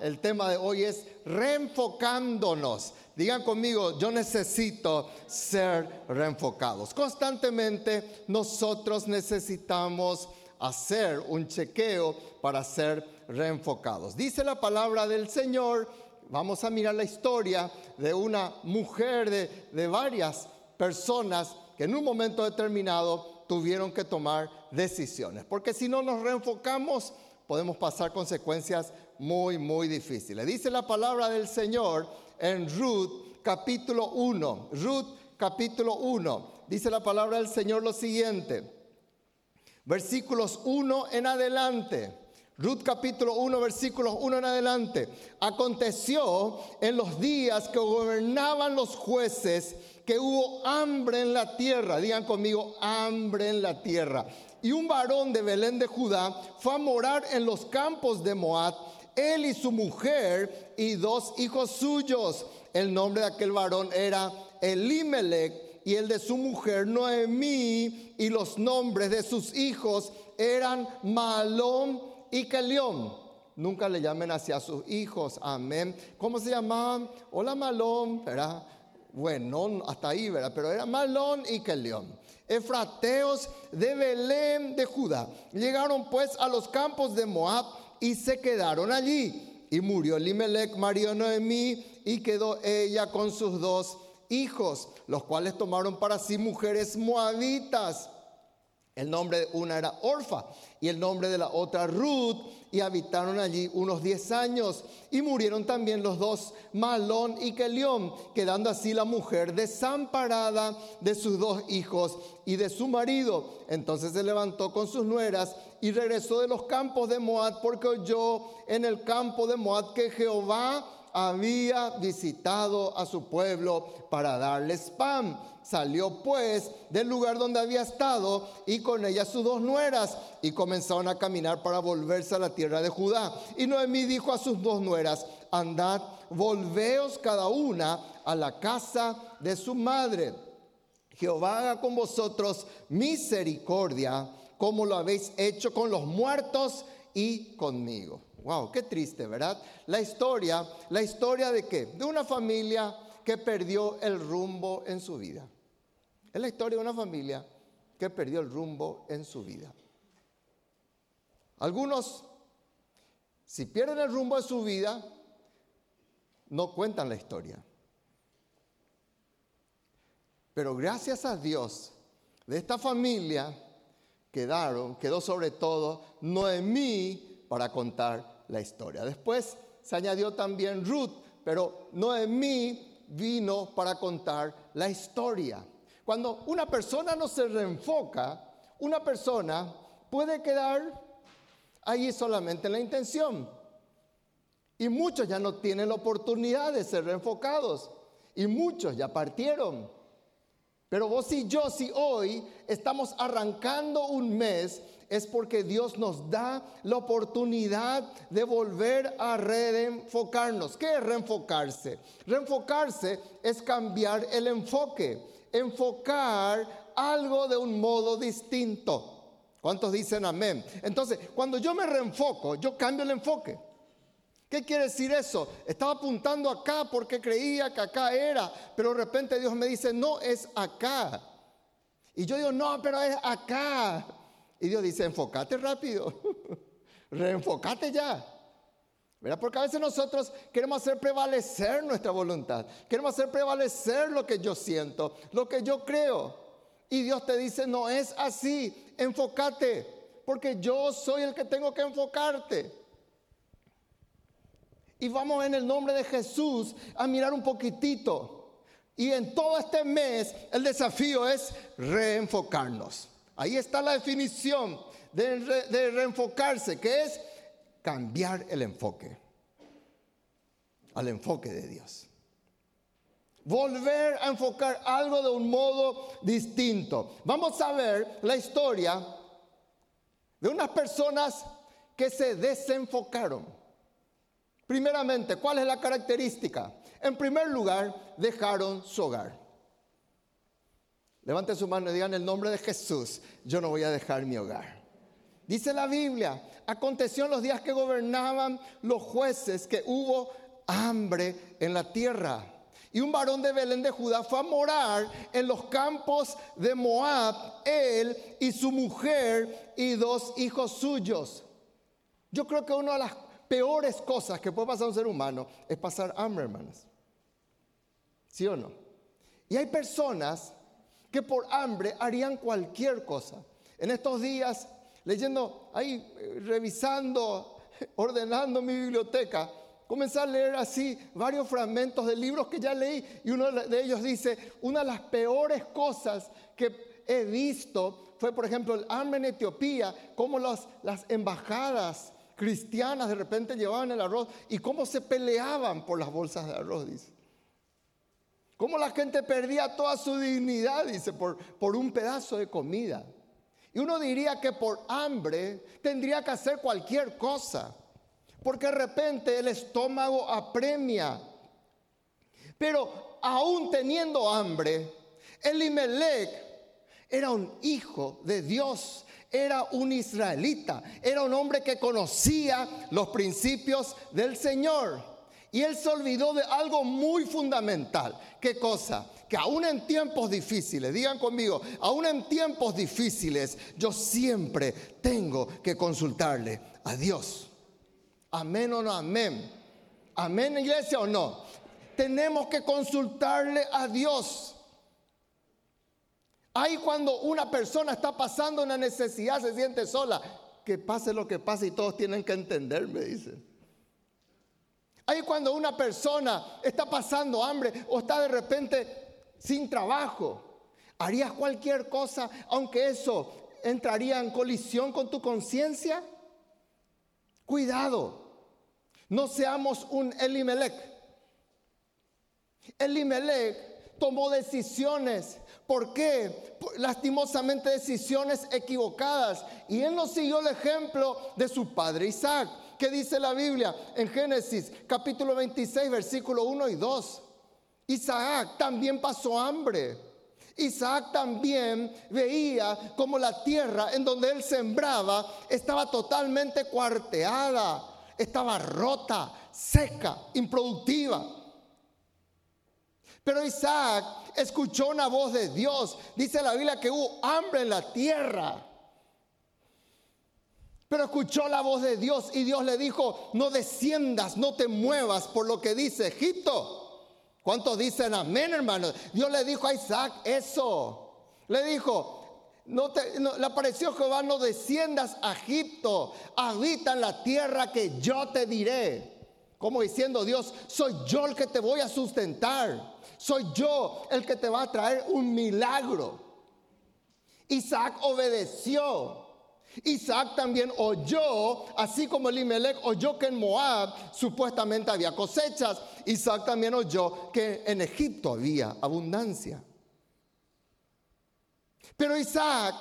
El tema de hoy es reenfocándonos. Digan conmigo, yo necesito ser reenfocados. Constantemente nosotros necesitamos hacer un chequeo para ser reenfocados. Dice la palabra del Señor, vamos a mirar la historia de una mujer, de, de varias personas que en un momento determinado tuvieron que tomar decisiones. Porque si no nos reenfocamos, podemos pasar consecuencias muy, muy difíciles. Dice la palabra del Señor en Ruth capítulo 1. Ruth capítulo 1. Dice la palabra del Señor lo siguiente. Versículos 1 en adelante. Ruth capítulo 1, versículos 1 en adelante. Aconteció en los días que gobernaban los jueces que hubo hambre en la tierra. Digan conmigo, hambre en la tierra. Y un varón de Belén de Judá fue a morar en los campos de Moab él y su mujer y dos hijos suyos. El nombre de aquel varón era Elimelech y el de su mujer Noemí y los nombres de sus hijos eran Malón y Kelión. Nunca le llamen hacia sus hijos, amén. ¿Cómo se llamaban? Hola Malón, ¿verdad? Bueno, hasta ahí, ¿verdad? Pero era Malón y Kelión. Efrateos de Belén de Judá. Llegaron pues a los campos de Moab y se quedaron allí. Y murió Elimelech, marido Noemí, y quedó ella con sus dos hijos, los cuales tomaron para sí mujeres moabitas. El nombre de una era Orfa y el nombre de la otra Ruth, y habitaron allí unos diez años. Y murieron también los dos, Malón y Kelión, quedando así la mujer desamparada de sus dos hijos y de su marido. Entonces se levantó con sus nueras y regresó de los campos de Moab, porque oyó en el campo de Moab que Jehová había visitado a su pueblo para darles pan. Salió pues del lugar donde había estado y con ella sus dos nueras y comenzaron a caminar para volverse a la tierra de Judá. Y Noemí dijo a sus dos nueras, andad, volveos cada una a la casa de su madre. Jehová haga con vosotros misericordia como lo habéis hecho con los muertos y conmigo. Wow, qué triste, ¿verdad? La historia, la historia de qué? De una familia que perdió el rumbo en su vida. Es la historia de una familia que perdió el rumbo en su vida. Algunos, si pierden el rumbo de su vida, no cuentan la historia. Pero gracias a Dios, de esta familia quedaron, quedó sobre todo Noemí para contar la historia. Después se añadió también Ruth, pero Noemí vino para contar la historia. Cuando una persona no se reenfoca, una persona puede quedar ahí solamente en la intención. Y muchos ya no tienen la oportunidad de ser reenfocados. Y muchos ya partieron. Pero vos y yo, si hoy estamos arrancando un mes es porque Dios nos da la oportunidad de volver a reenfocarnos. ¿Qué es reenfocarse? Reenfocarse es cambiar el enfoque, enfocar algo de un modo distinto. ¿Cuántos dicen amén? Entonces, cuando yo me reenfoco, yo cambio el enfoque. ¿Qué quiere decir eso? Estaba apuntando acá porque creía que acá era, pero de repente Dios me dice, no es acá. Y yo digo, no, pero es acá. Y Dios dice, enfócate rápido, reenfócate ya. ¿Verdad? Porque a veces nosotros queremos hacer prevalecer nuestra voluntad, queremos hacer prevalecer lo que yo siento, lo que yo creo. Y Dios te dice, no es así, enfócate, porque yo soy el que tengo que enfocarte. Y vamos en el nombre de Jesús a mirar un poquitito. Y en todo este mes el desafío es reenfocarnos. Ahí está la definición de, reenfocarse, que es cambiar el enfoque al enfoque de Dios. Volver a enfocar algo de un modo distinto. Vamos a ver la historia de unas personas que se desenfocaron. Primeramente, ¿cuál es la característica? En primer lugar, dejaron su hogar. Levante su mano y digan el nombre de Jesús, yo no voy a dejar mi hogar. Dice la Biblia, aconteció en los días que gobernaban los jueces que hubo hambre en la tierra. Y un varón de Belén de Judá fue a morar en los campos de Moab, él y su mujer y dos hijos suyos. Yo creo que una de las peores cosas que puede pasar a un ser humano es pasar hambre, hermanos. ¿Sí o no? Y hay personas que por hambre harían cualquier cosa. En estos días, leyendo, ahí, revisando, ordenando mi biblioteca, comencé a leer así varios fragmentos de libros que ya leí y uno de ellos dice, una de las peores cosas que he visto fue, por ejemplo, el hambre en Etiopía, cómo las, las embajadas cristianas de repente llevaban el arroz y cómo se peleaban por las bolsas de arroz, dice. Cómo la gente perdía toda su dignidad, dice, por, por un pedazo de comida. Y uno diría que por hambre tendría que hacer cualquier cosa, porque de repente el estómago apremia. Pero aún teniendo hambre, Elimelech era un hijo de Dios, era un israelita, era un hombre que conocía los principios del Señor. Y él se olvidó de algo muy fundamental. ¿Qué cosa? Que aún en tiempos difíciles, digan conmigo, aún en tiempos difíciles, yo siempre tengo que consultarle a Dios. Amén o no amén. Amén iglesia o no. Tenemos que consultarle a Dios. Ahí cuando una persona está pasando una necesidad, se siente sola. Que pase lo que pase y todos tienen que entender, me dicen. Ahí cuando una persona está pasando hambre o está de repente sin trabajo, ¿harías cualquier cosa aunque eso entraría en colisión con tu conciencia? Cuidado, no seamos un Elimelech. Elimelech tomó decisiones ¿Por qué? Lastimosamente decisiones equivocadas. Y él no siguió el ejemplo de su padre Isaac. ¿Qué dice la Biblia en Génesis capítulo 26, versículo 1 y 2? Isaac también pasó hambre. Isaac también veía como la tierra en donde él sembraba estaba totalmente cuarteada, estaba rota, seca, improductiva. Pero Isaac escuchó una voz de Dios. Dice la Biblia que hubo hambre en la tierra. Pero escuchó la voz de Dios y Dios le dijo, no desciendas, no te muevas por lo que dice Egipto. ¿Cuántos dicen amén, hermanos? Dios le dijo a Isaac eso. Le dijo, no te, le apareció Jehová, no desciendas a Egipto, habita en la tierra que yo te diré. Como diciendo Dios, soy yo el que te voy a sustentar. Soy yo el que te va a traer un milagro. Isaac obedeció. Isaac también oyó, así como Elimelech oyó que en Moab supuestamente había cosechas. Isaac también oyó que en Egipto había abundancia. Pero Isaac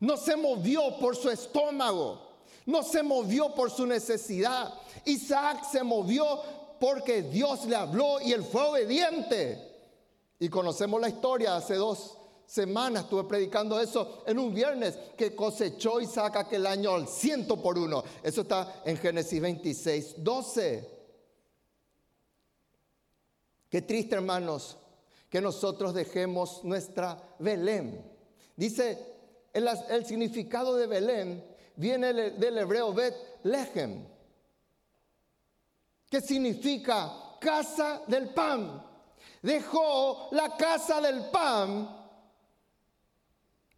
no se movió por su estómago, no se movió por su necesidad. Isaac se movió porque Dios le habló y él fue obediente. Y conocemos la historia hace dos semanas estuve predicando eso en un viernes que cosechó Isaac aquel año al ciento por uno. Eso está en Génesis 26, 12. Qué triste, hermanos, que nosotros dejemos nuestra Belén. Dice, el, el significado de Belén viene del hebreo Bet Lehem, que significa casa del pan. Dejó la casa del pan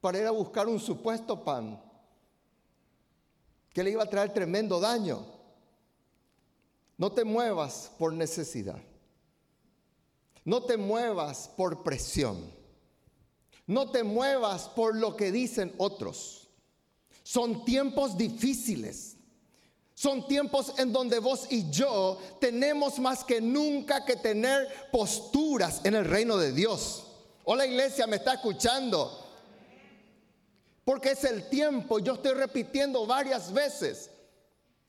para ir a buscar un supuesto pan que le iba a traer tremendo daño. No te muevas por necesidad. No te muevas por presión. No te muevas por lo que dicen otros. Son tiempos difíciles. Son tiempos en donde vos y yo tenemos más que nunca que tener posturas en el reino de Dios. Hola iglesia, me está escuchando. Porque es el tiempo, yo estoy repitiendo varias veces.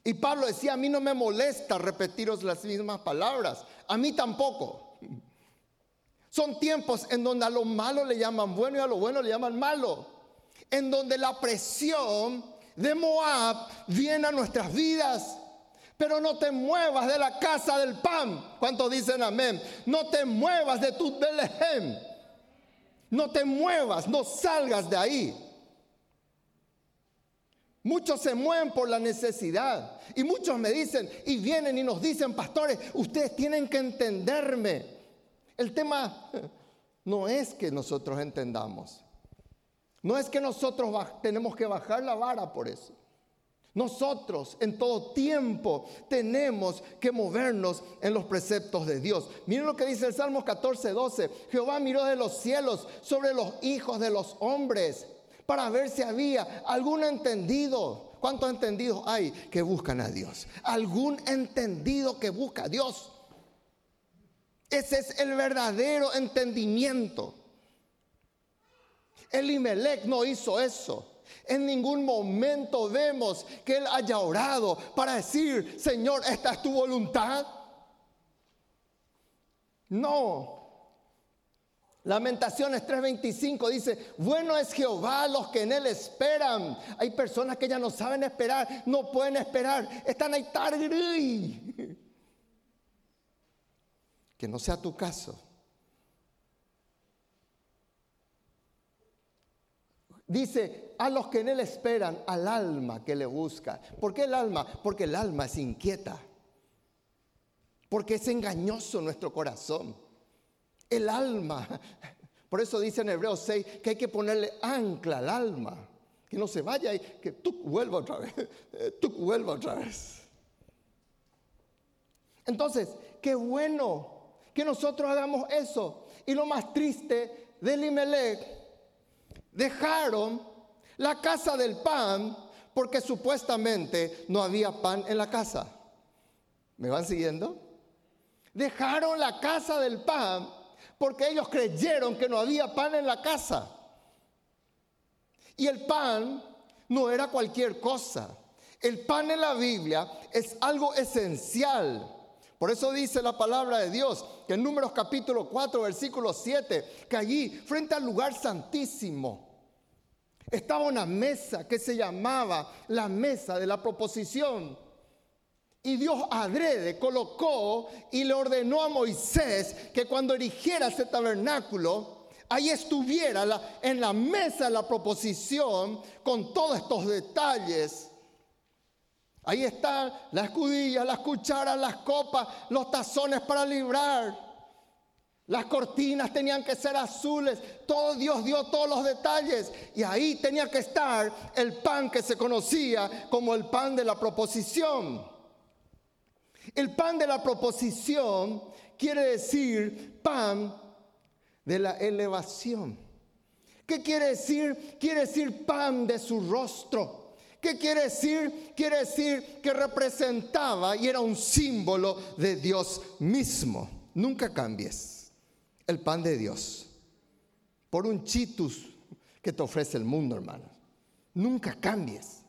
Y Pablo decía, a mí no me molesta repetiros las mismas palabras, a mí tampoco. Son tiempos en donde a lo malo le llaman bueno y a lo bueno le llaman malo. En donde la presión de Moab viene a nuestras vidas. Pero no te muevas de la casa del pan. ¿Cuántos dicen amén? No te muevas de tu Belehem. No te muevas, no salgas de ahí. Muchos se mueven por la necesidad. Y muchos me dicen y vienen y nos dicen, pastores, ustedes tienen que entenderme. El tema no es que nosotros entendamos. No es que nosotros tenemos que bajar la vara por eso. Nosotros en todo tiempo tenemos que movernos en los preceptos de Dios. Miren lo que dice el Salmo 14, 12. Jehová miró de los cielos sobre los hijos de los hombres para ver si había algún entendido. ¿Cuántos entendidos hay que buscan a Dios? Algún entendido que busca a Dios. Ese es el verdadero entendimiento. Elimelech no hizo eso. En ningún momento vemos que él haya orado para decir, Señor, esta es tu voluntad. No, Lamentaciones 3:25 dice, bueno es Jehová los que en él esperan. Hay personas que ya no saben esperar, no pueden esperar, están ahí tarde. Que no sea tu caso. Dice, a los que en él esperan, al alma que le busca. ¿Por qué el alma? Porque el alma es inquieta. Porque es engañoso nuestro corazón el alma. Por eso dice en Hebreos 6 que hay que ponerle ancla al alma, que no se vaya y que tú vuelva otra vez, tú vuelva otra vez. Entonces, qué bueno que nosotros hagamos eso. Y lo más triste del Imelec, dejaron la casa del pan porque supuestamente no había pan en la casa. ¿Me van siguiendo? Dejaron la casa del pan porque ellos creyeron que no había pan en la casa. Y el pan no era cualquier cosa. El pan en la Biblia es algo esencial. Por eso dice la palabra de Dios que en Números capítulo 4, versículo 7, que allí, frente al lugar santísimo, estaba una mesa que se llamaba la mesa de la proposición. Y Dios adrede colocó y le ordenó a Moisés que cuando erigiera ese tabernáculo, ahí estuviera en la mesa la proposición con todos estos detalles. Ahí están las escudillas, las cucharas, las copas, los tazones para librar. Las cortinas tenían que ser azules. Todo Dios dio todos los detalles. Y ahí tenía que estar el pan que se conocía como el pan de la proposición. El pan de la proposición quiere decir pan de la elevación. ¿Qué quiere decir? Quiere decir pan de su rostro. ¿Qué quiere decir? Quiere decir que representaba y era un símbolo de Dios mismo. Nunca cambies el pan de Dios por un chitus que te ofrece el mundo, hermano. Nunca cambies.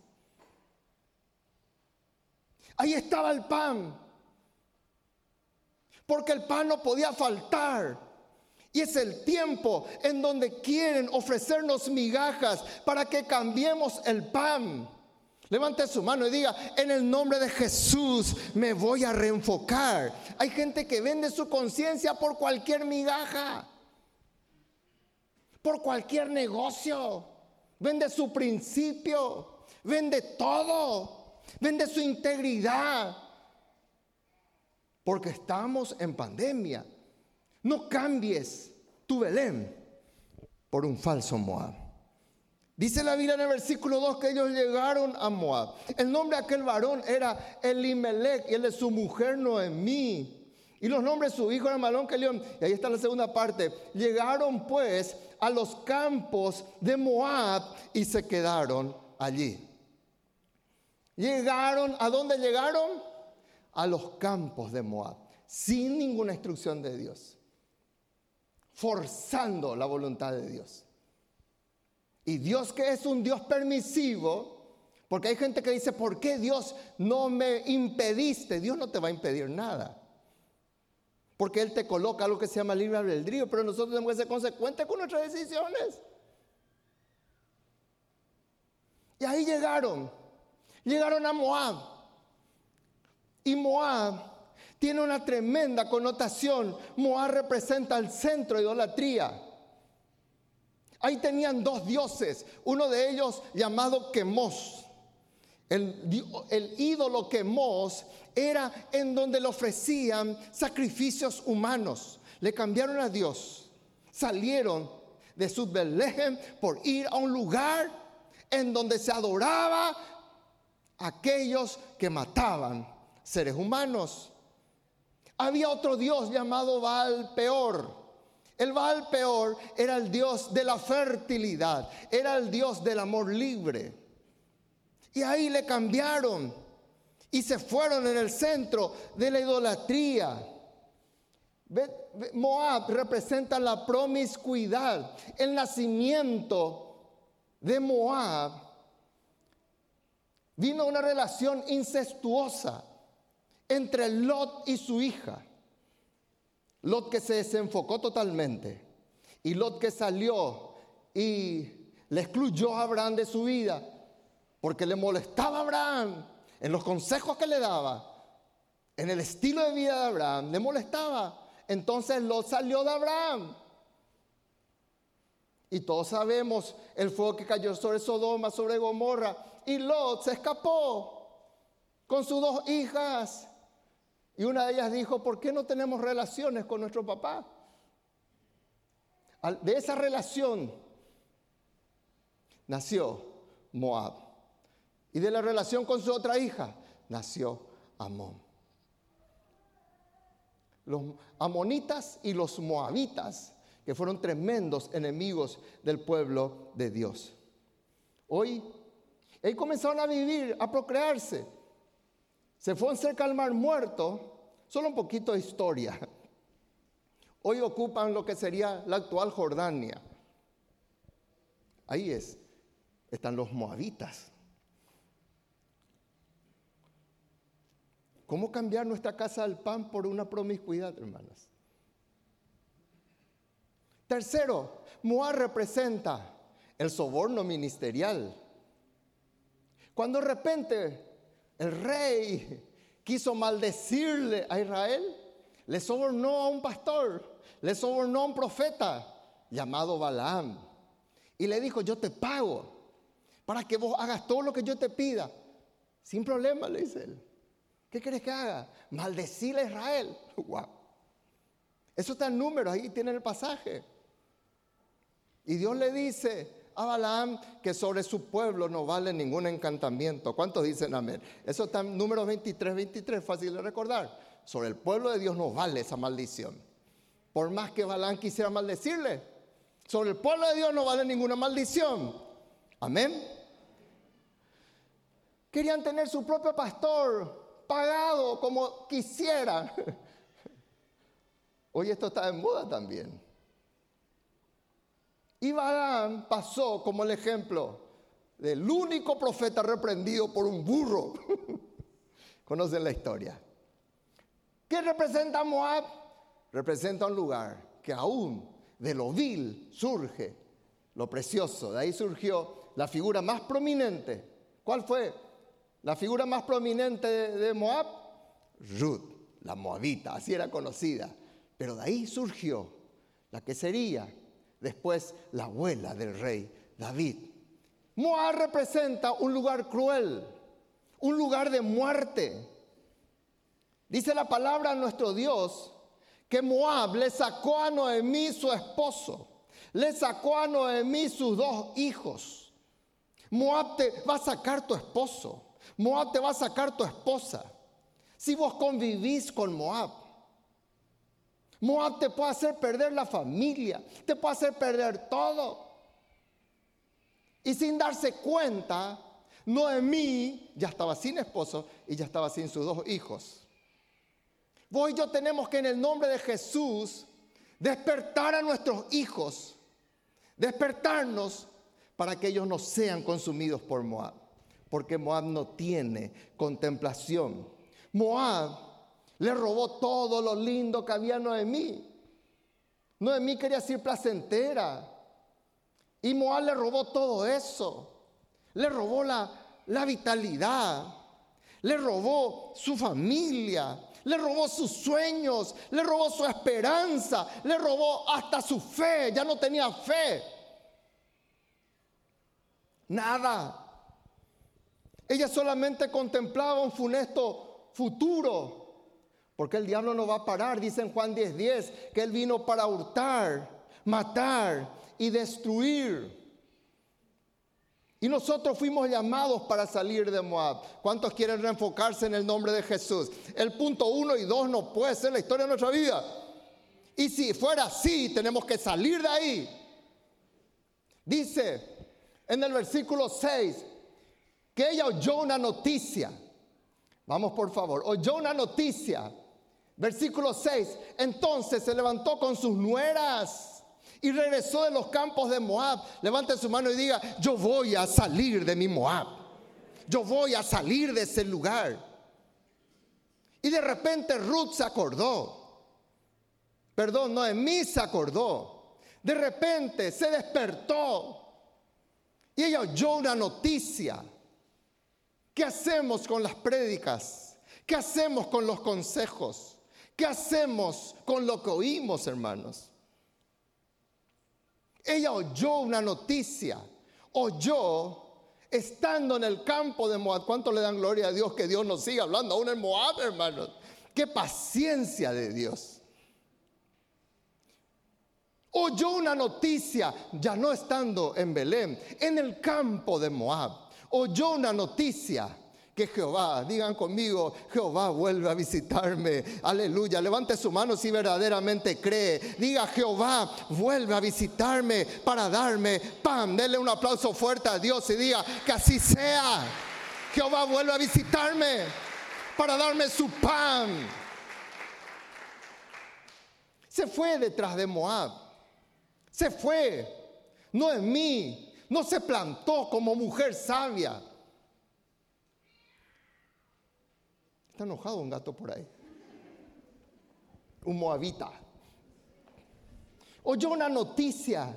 Ahí estaba el pan porque el pan no podía faltar. Y es el tiempo en donde quieren ofrecernos migajas para que cambiemos el pan. Levante su mano y diga, en el nombre de Jesús me voy a reenfocar. Hay gente que vende su conciencia por cualquier migaja, por cualquier negocio. Vende su principio, vende todo, vende su integridad porque estamos en pandemia. No cambies tu Belén por un falso Moab. Dice la Biblia en el versículo 2 que ellos llegaron a Moab. El nombre de aquel varón era Elimelech y el de su mujer Noemí. Y los nombres de su hijo era Malón León. Y ahí está la segunda parte. Llegaron pues a los campos de Moab y se quedaron allí. Llegaron, ¿a dónde llegaron? A los campos de Moab, sin ninguna instrucción de Dios, forzando la voluntad de Dios. Y Dios que es un Dios permisivo, porque hay gente que dice, ¿por qué Dios no me impediste? Dios no te va a impedir nada. Porque Él te coloca algo que se llama libre albedrío, pero nosotros tenemos que ser consecuentes con nuestras decisiones. Y ahí llegaron Llegaron a Moab. Y Moab tiene una tremenda connotación. Moab representa el centro de idolatría. Ahí tenían dos dioses, uno de ellos llamado Quemos. El, ídolo Quemos era en donde le ofrecían sacrificios humanos. Le cambiaron a Dios. Salieron de su Belén por ir a un lugar en donde se adoraba a aquellos que mataban seres humanos. Había otro dios llamado Baal Peor. El Baal Peor era el dios de la fertilidad, era el dios del amor libre. Y ahí le cambiaron y se fueron en el centro de la idolatría. Moab representa la promiscuidad, el nacimiento de Moab. Vino una relación incestuosa entre Lot y su hija. Lot que se desenfocó totalmente. Y Lot que salió y le excluyó a Abraham de su vida. Porque le molestaba a Abraham en los consejos que le daba. En el estilo de vida de Abraham. Le molestaba. Entonces Lot salió de Abraham. Y todos sabemos el fuego que cayó sobre Sodoma, sobre Gomorra. Y Lot se escapó con sus dos hijas. Y una de ellas dijo, ¿por qué no tenemos relaciones con nuestro papá? De esa relación nació Moab. Y de la relación con su otra hija nació Amón. Los amonitas y los moabitas, que fueron tremendos enemigos del pueblo de Dios. Hoy, ellos comenzaron a vivir, a procrearse. Se fueron cerca al mar muerto Solo un poquito de historia. Hoy ocupan lo que sería la actual Jordania. Ahí es, están los moabitas. ¿Cómo cambiar nuestra casa al pan por una promiscuidad, hermanas? Tercero, Moab representa el soborno ministerial. Cuando de repente el rey quiso maldecirle a Israel, le sobornó a un pastor, le sobornó a un profeta llamado Balaam. Y le dijo, yo te pago para que vos hagas todo lo que yo te pida. Sin problema, le dice él. ¿Qué quieres que haga? Maldecirle a Israel. Wow. Eso está en números, ahí tiene el pasaje. Y Dios le dice, a Balaam que sobre su pueblo no vale ningún encantamiento. ¿Cuántos dicen amén? Eso está en número 23, 23, fácil de recordar. Sobre el pueblo de Dios no vale esa maldición. Por más que Balaam quisiera maldecirle, sobre el pueblo de Dios no vale ninguna maldición. Amén. Querían tener su propio pastor pagado como quisieran. Hoy esto está en moda también. Y Balaam pasó como el ejemplo del único profeta reprendido por un burro. Conocen la historia. ¿Qué representa Moab? Representa un lugar que aún de lo vil surge lo precioso. De ahí surgió la figura más prominente. ¿Cuál fue? La figura más prominente de, Moab, Ruth, la moabita, así era conocida. Pero de ahí surgió la que sería después la abuela del rey David. Moab representa un lugar cruel, un lugar de muerte. Dice la palabra nuestro Dios que Moab le sacó a Noemí su esposo, le sacó a Noemí sus dos hijos. Moab te va a sacar tu esposo, Moab te va a sacar tu esposa. Si vos convivís con Moab, Moab te puede hacer perder la familia, te puede hacer perder todo. Y sin darse cuenta, Noemí ya estaba sin esposo y ya estaba sin sus dos hijos. Vos y yo tenemos que en el nombre de Jesús despertar a nuestros hijos, despertarnos para que ellos no sean consumidos por Moab, porque Moab no tiene contemplación. Moab le robó todo lo lindo que había Noemí. Noemí quería ser placentera. Y Moab le robó todo eso. Le robó la, la vitalidad, le robó su familia, le robó sus sueños, le robó su esperanza, le robó hasta su fe, ya no tenía fe. Nada. Ella solamente contemplaba un funesto futuro, porque el diablo no va a parar, dice en Juan 10:10, 10, que él vino para hurtar, matar y destruir. Y nosotros fuimos llamados para salir de Moab. ¿Cuántos quieren reenfocarse en el nombre de Jesús? El punto uno y dos no puede ser la historia de nuestra vida. Y si fuera así, tenemos que salir de ahí. Dice en el versículo 6 que ella oyó una noticia. Vamos por favor, oyó una noticia. Versículo 6. Entonces se levantó con sus nueras y regresó de los campos de Moab. Levante su mano y diga, yo voy a salir de mi Moab. Yo voy a salir de ese lugar. Y de repente Ruth se acordó. Perdón, Noemí se acordó. De repente se despertó. Y ella oyó una noticia. ¿Qué hacemos con las prédicas? ¿Qué hacemos con los consejos? ¿Qué hacemos con lo que oímos, hermanos? Ella oyó una noticia, oyó estando en el campo de Moab. ¿Cuánto le dan gloria a Dios que Dios nos siga hablando aún en Moab, hermanos? Qué paciencia de Dios. Oyó una noticia, ya no estando en Belén, en el campo de Moab. Oyó una noticia que Jehová, digan conmigo, Jehová vuelve a visitarme. Aleluya. Levante su mano si verdaderamente cree. Diga, Jehová vuelve a visitarme para darme pan. Dele un aplauso fuerte a Dios y diga, que así sea. Jehová vuelve a visitarme para darme su pan. Se fue detrás de Moab. Se fue. No es mí. No se plantó como mujer sabia Enojado un gato por ahí. Un moabita. Oyó una noticia.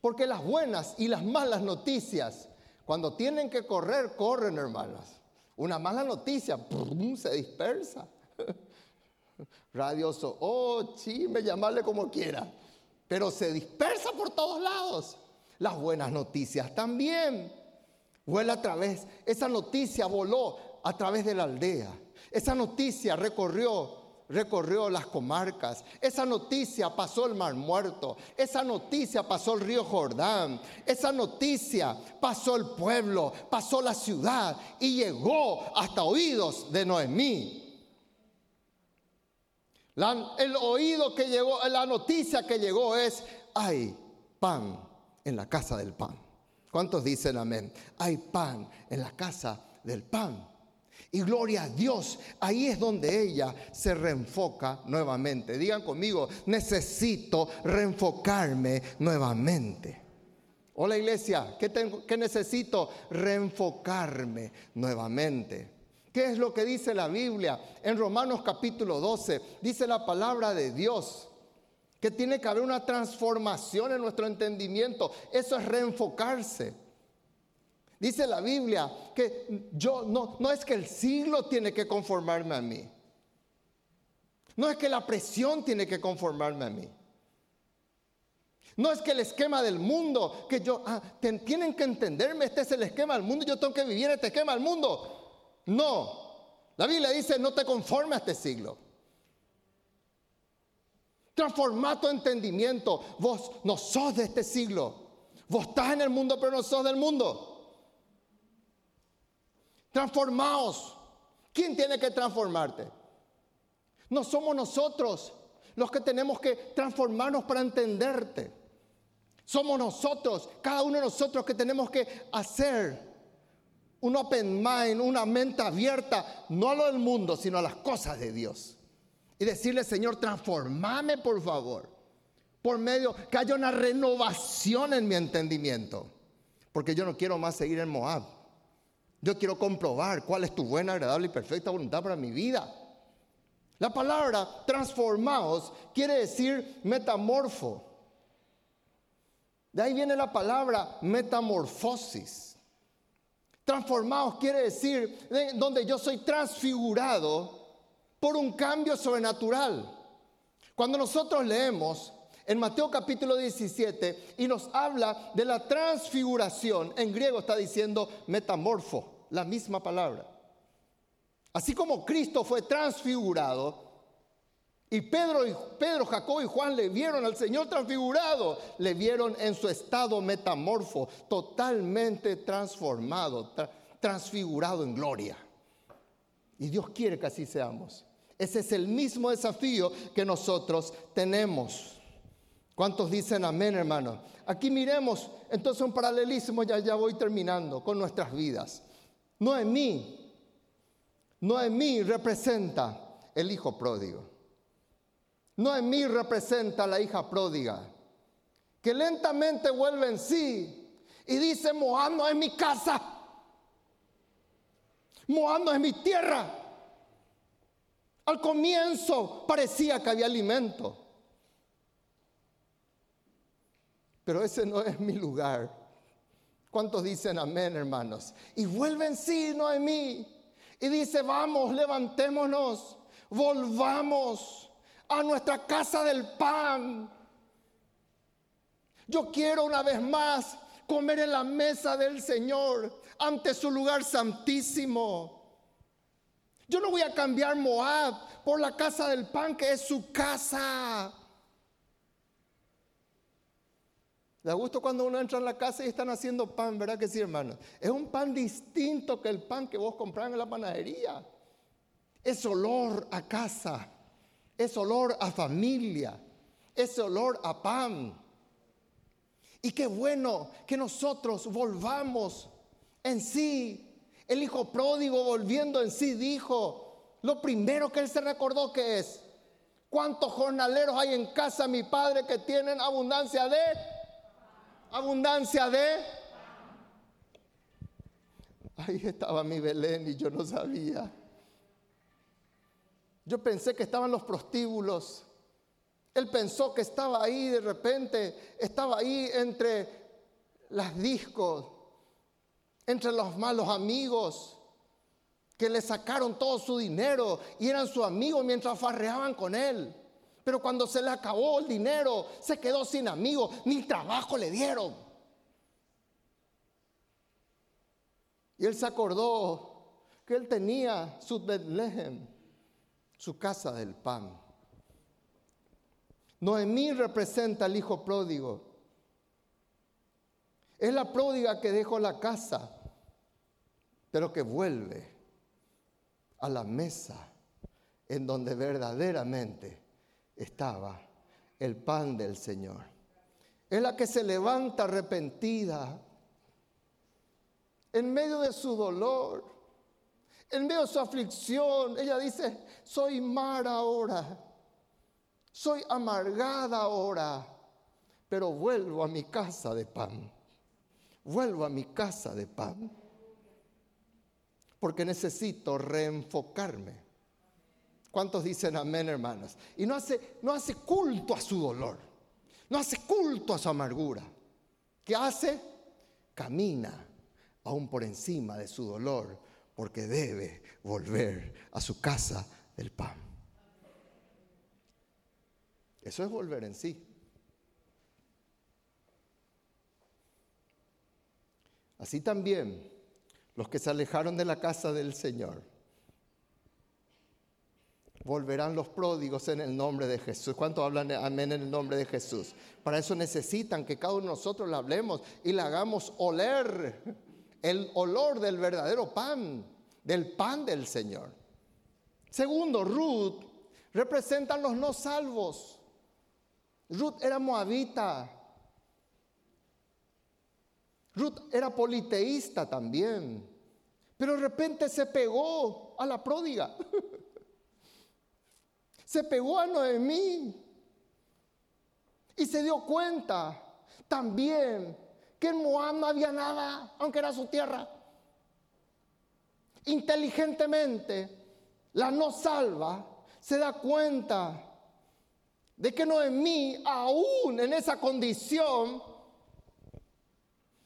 Porque las buenas y las malas noticias, cuando tienen que correr, corren, hermanas. Una mala noticia, se dispersa. Radioso, oh, sí, me llamarle como quiera. Pero se dispersa por todos lados. Las buenas noticias también. Vuela a través. Esa noticia voló a través de la aldea. Esa noticia recorrió recorrió las comarcas. Esa noticia pasó el Mar Muerto. Esa noticia pasó el río Jordán. Esa noticia pasó el pueblo, pasó la ciudad y llegó hasta oídos de Noemí. el oído que llegó, la noticia que llegó es, hay pan en la casa del pan. ¿Cuántos dicen amén? Hay pan en la casa del pan. Y gloria a Dios, ahí es donde ella se reenfoca nuevamente. Digan conmigo, necesito reenfocarme nuevamente. Hola iglesia, ¿qué, tengo, qué necesito? Reenfocarme nuevamente. ¿Qué es lo que dice la Biblia? En Romanos capítulo 12 dice la palabra de Dios que tiene que haber una transformación en nuestro entendimiento. Eso es reenfocarse. Dice la Biblia que yo no, no es que el siglo tiene que conformarme a mí. No es que la presión tiene que conformarme a mí. No es que el esquema del mundo, que yo, ah, tienen que entenderme, este es el esquema del mundo, yo tengo que vivir este esquema del mundo. No. La Biblia dice, no te conformes a este siglo. Transforma tu entendimiento. Vos no sos de este siglo. Vos estás en el mundo, pero no sos del mundo. Transformaos. ¿Quién tiene que transformarte? No somos nosotros los que tenemos que transformarnos para entenderte. Somos nosotros, cada uno de nosotros que tenemos que hacer un open mind, una mente abierta, no a lo del mundo, sino a las cosas de Dios. Y decirle, Señor, transformame por favor, por medio, que haya una renovación en mi entendimiento. Porque yo no quiero más seguir en Moab. Yo quiero comprobar cuál es tu buena, agradable y perfecta voluntad para mi vida. La palabra transformados quiere decir metamorfo. De ahí viene la palabra metamorfosis. Transformados quiere decir donde yo soy transfigurado por un cambio sobrenatural. Cuando nosotros leemos en Mateo capítulo 17 y nos habla de la transfiguración, en griego está diciendo metamorfo, la misma palabra. Así como Cristo fue transfigurado, y Pedro, Pedro, Jacob y Juan le vieron al Señor transfigurado, le vieron en su estado metamorfo, totalmente transformado, transfigurado en gloria. Y Dios quiere que así seamos. Ese es el mismo desafío que nosotros tenemos. ¿Cuántos dicen amén, hermano? Aquí miremos entonces un paralelismo, ya, ya voy terminando con nuestras vidas. Noemí, Noemí representa el hijo pródigo. Noemí representa la hija pródiga, que lentamente vuelve en sí y dice, Moab no es mi casa, Moab no es mi tierra. Al comienzo parecía que había alimento, pero ese no es mi lugar. ¿Cuántos dicen amén, hermanos? Y vuelve en sí Noemí y dice, vamos, levantémonos, volvamos a nuestra casa del pan. Yo quiero una vez más comer en la mesa del Señor ante su lugar santísimo. Yo no voy a cambiar Moab por la casa del pan que es su casa. Da gusto cuando uno entra en la casa y están haciendo pan, ¿verdad que sí, hermano? Es un pan distinto que el pan que vos compras en la panadería. Es olor a casa es olor a familia, es olor a pan. Y qué bueno que nosotros volvamos en sí. El hijo pródigo volviendo en sí dijo, lo primero que él se recordó que es, ¿cuántos jornaleros hay en casa mi padre que tienen abundancia de? Abundancia de... Ahí estaba mi Belén y yo no sabía. Yo pensé que estaban los prostíbulos. Él pensó que estaba ahí de repente, estaba ahí entre las discos, entre los malos amigos que le sacaron todo su dinero y eran su amigo mientras farreaban con él. Pero cuando se le acabó el dinero, se quedó sin amigos, ni trabajo le dieron. Y él se acordó que él tenía su Bethlehem su casa del pan. Noemí representa al hijo pródigo. Es la pródiga que dejó la casa, pero que vuelve a la mesa en donde verdaderamente estaba el pan del Señor. Es la que se levanta arrepentida en medio de su dolor en medio de su aflicción, ella dice, soy mar ahora, soy amargada ahora, pero vuelvo a mi casa de pan, vuelvo a mi casa de pan, porque necesito reenfocarme. ¿Cuántos dicen amén, hermanas? Y no hace, no hace culto a su dolor, no hace culto a su amargura. ¿Qué hace? Camina aún por encima de su dolor porque debe volver a su casa del pan. Eso es volver en sí. Así también los que se alejaron de la casa del Señor volverán los pródigos en el nombre de Jesús. ¿Cuántos hablan amén en el nombre de Jesús? Para eso necesitan que cada uno de nosotros le hablemos y le hagamos oler el olor del verdadero pan, del pan del Señor. Segundo, Ruth representan los no salvos. Ruth era moabita. Ruth era politeísta también. Pero de repente se pegó a la pródiga. se pegó a Noemí. Y se dio cuenta también que en Moab no había nada, aunque era su tierra. Inteligentemente, la no salva se da cuenta de que Noemí, aún en esa condición,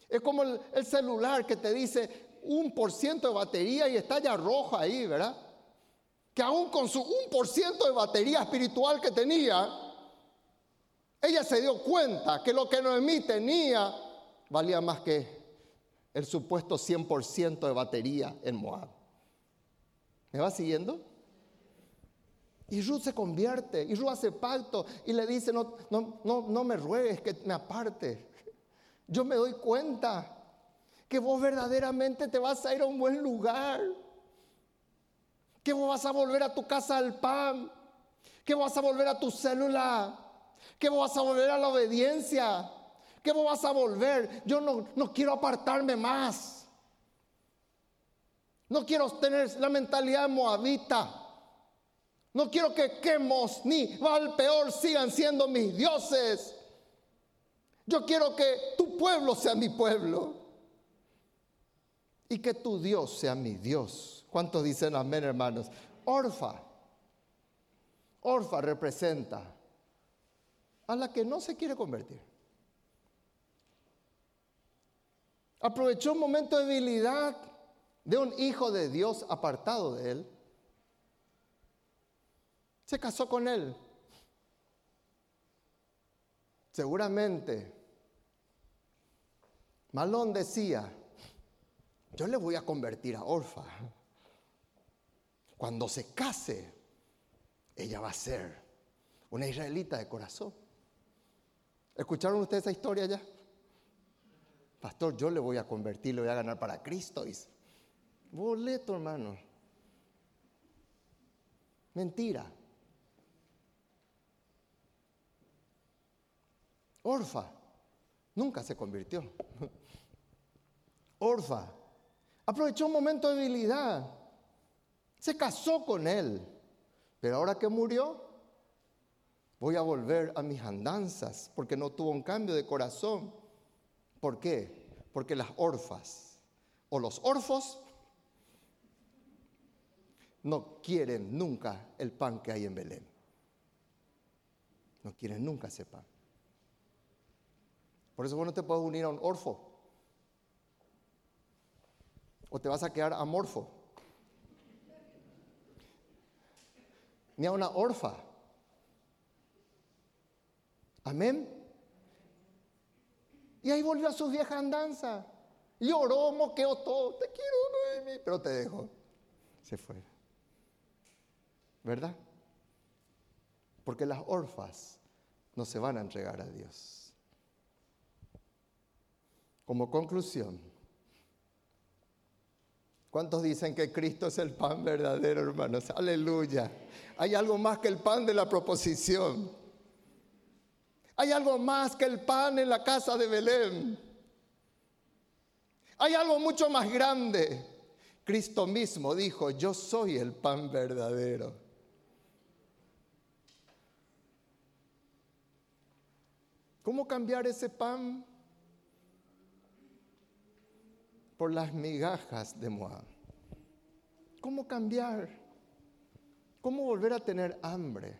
es como el, el celular que te dice, un por ciento de batería y está ya roja ahí, ¿verdad? Que aún con su un por ciento de batería espiritual que tenía, ella se dio cuenta que lo que Noemí tenía valía más que el supuesto 100% de batería en Moab. ¿Me va siguiendo? Y Ruth se convierte, y Ruth hace pacto y le dice, no, no, no, no me ruegues que me aparte. Yo me doy cuenta que vos verdaderamente te vas a ir a un buen lugar, que vas a volver a tu casa al pan, que vas a volver a tu célula, que vas a volver a la obediencia, que vas a volver. Yo no, no quiero apartarme más. No quiero tener la mentalidad moabita. No quiero que Quemos ni Val peor sigan siendo mis dioses. Yo quiero que tu pueblo sea mi pueblo y que tu Dios sea mi Dios. ¿Cuántos dicen amén, hermanos? Orfa. Orfa representa a la que no se quiere convertir. Aprovechó un momento de debilidad de un hijo de Dios apartado de él. Se casó con él. Seguramente, Malón decía, yo le voy a convertir a Orfa. Cuando se case, ella va a ser una israelita de corazón. ¿Escucharon ustedes esa historia ya? Pastor, yo le voy a convertir, le voy a ganar para Cristo. Boleto, hermano. Mentira. Orfa nunca se convirtió. Orfa Aprovechó un momento de debilidad. Se casó con él. Pero ahora que murió, voy a volver a mis andanzas porque no tuvo un cambio de corazón. ¿Por qué? Porque las orfas o los orfos no quieren nunca el pan que hay en Belén. No quieren nunca ese pan. Por eso vos no te puedes unir a un orfo o te vas a quedar amorfo. Ni a una orfa. Amén. Y ahí volvió a su vieja andanza. Lloró, moqueó todo. Te quiero, Noemi. Pero te dejó. Se fue. ¿Verdad? Porque las orfas no se van a entregar a Dios. Como conclusión, ¿Cuántos dicen que Cristo es el pan verdadero, hermanos? Aleluya. Hay algo más que el pan de la proposición. Hay algo más que el pan en la casa de Belén. Hay algo mucho más grande. Cristo mismo dijo, yo soy el pan verdadero. ¿Cómo cambiar ese pan? Por las migajas de Moab. ¿Cómo cambiar? ¿Cómo volver a tener hambre?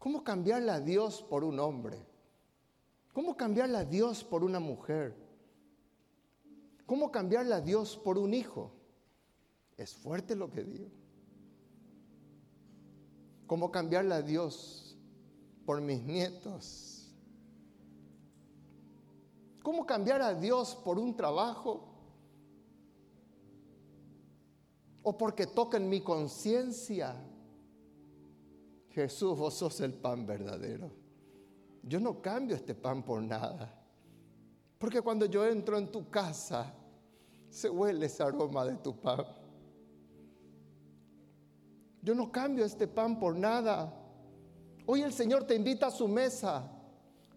¿Cómo cambiarle a Dios por un hombre? ¿Cómo cambiarle a Dios por una mujer? ¿Cómo cambiarle a Dios por un hijo? Es fuerte lo que digo. ¿Cómo cambiarle a Dios por mis nietos? ¿Cómo cambiar a Dios por un trabajo? ¿O porque toca en mi conciencia? Jesús, vos sos el pan verdadero. Yo no cambio este pan por nada. Porque cuando yo entro en tu casa, se huele ese aroma de tu pan. Yo no cambio este pan por nada. Hoy el Señor te invita a su mesa.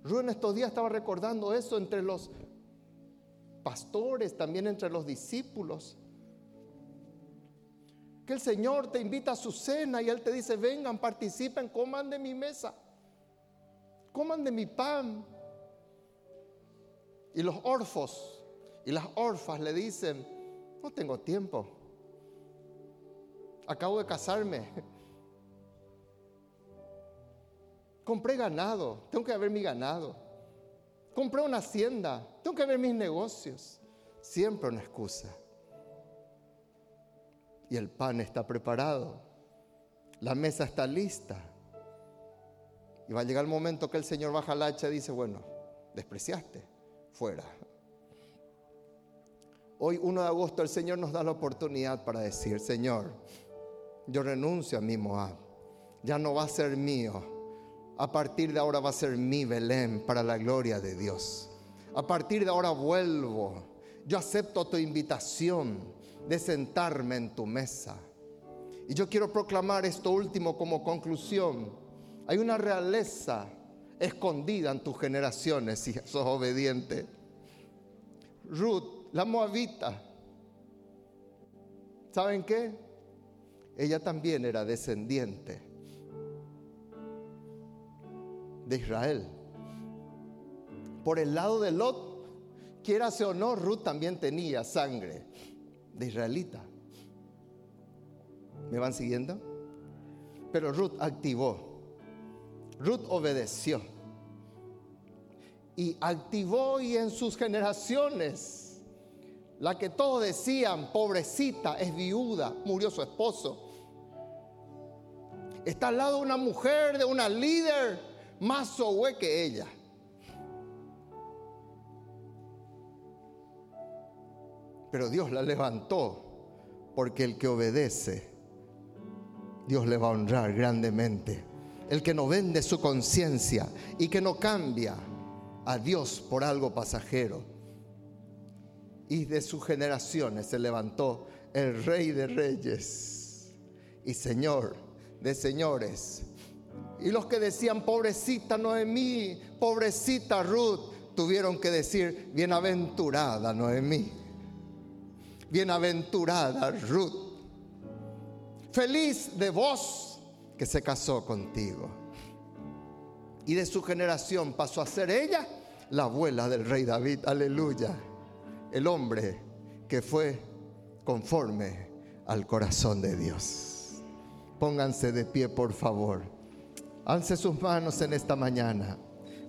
Rubén estos días estaba recordando eso entre los pastores, también entre los discípulos. Que el Señor te invita a su cena y Él te dice, vengan, participen, coman de mi mesa, coman de mi pan. Y los orfos y las orfas le dicen, no tengo tiempo, acabo de casarme, Compré ganado, tengo que ver mi ganado. Compré una hacienda, tengo que ver mis negocios. Siempre una excusa. Y el pan está preparado. La mesa está lista. Y va a llegar el momento que el Señor baja la hacha y dice, bueno, despreciaste, fuera. Hoy 1 de agosto el Señor nos da la oportunidad para decir, Señor, yo renuncio a mi Moab, ya no va a ser mío, a partir de ahora va a ser mi Belén para la gloria de Dios. A partir de ahora vuelvo, yo acepto tu invitación de sentarme en tu mesa. Y yo quiero proclamar esto último como conclusión. Hay una realeza escondida en tus generaciones si sos obediente. Ruth, la moabita, ¿saben qué? Ella también era descendiente de Israel. Por el lado de Lot, quiera o no, Ruth también tenía sangre de israelita. ¿Me van siguiendo? Pero Ruth activó. Ruth obedeció. Y activó y en sus generaciones, la que todos decían, pobrecita, es viuda, murió su esposo. Está al lado de una mujer, de una líder, más sohue que ella. Pero Dios la levantó porque el que obedece, Dios le va a honrar grandemente. El que no vende su conciencia y que no cambia a Dios por algo pasajero. Y de sus generaciones se levantó el rey de reyes y señor de señores. Y los que decían, pobrecita Noemí, pobrecita Ruth, tuvieron que decir, bienaventurada Noemí bienaventurada Ruth, feliz de vos que se casó contigo. Y de su generación pasó a ser ella la abuela del rey David, aleluya, el hombre que fue conforme al corazón de Dios. Pónganse de pie, por favor. Alce sus manos en esta mañana.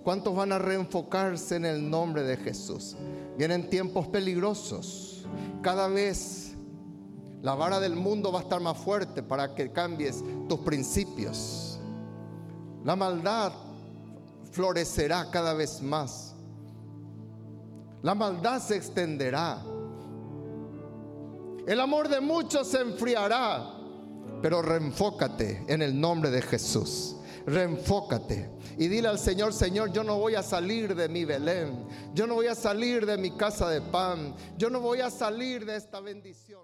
¿Cuántos van a reenfocarse en el nombre de Jesús? Vienen tiempos peligrosos cada vez la vara del mundo va a estar más fuerte para que cambies tus principios. La maldad florecerá cada vez más. La maldad se extenderá. El amor de muchos se enfriará. Pero reenfócate en el nombre de Jesús. Reenfócate y dile al Señor, Señor, yo no voy a salir de mi Belén, yo no voy a salir de mi casa de pan, yo no voy a salir de esta bendición.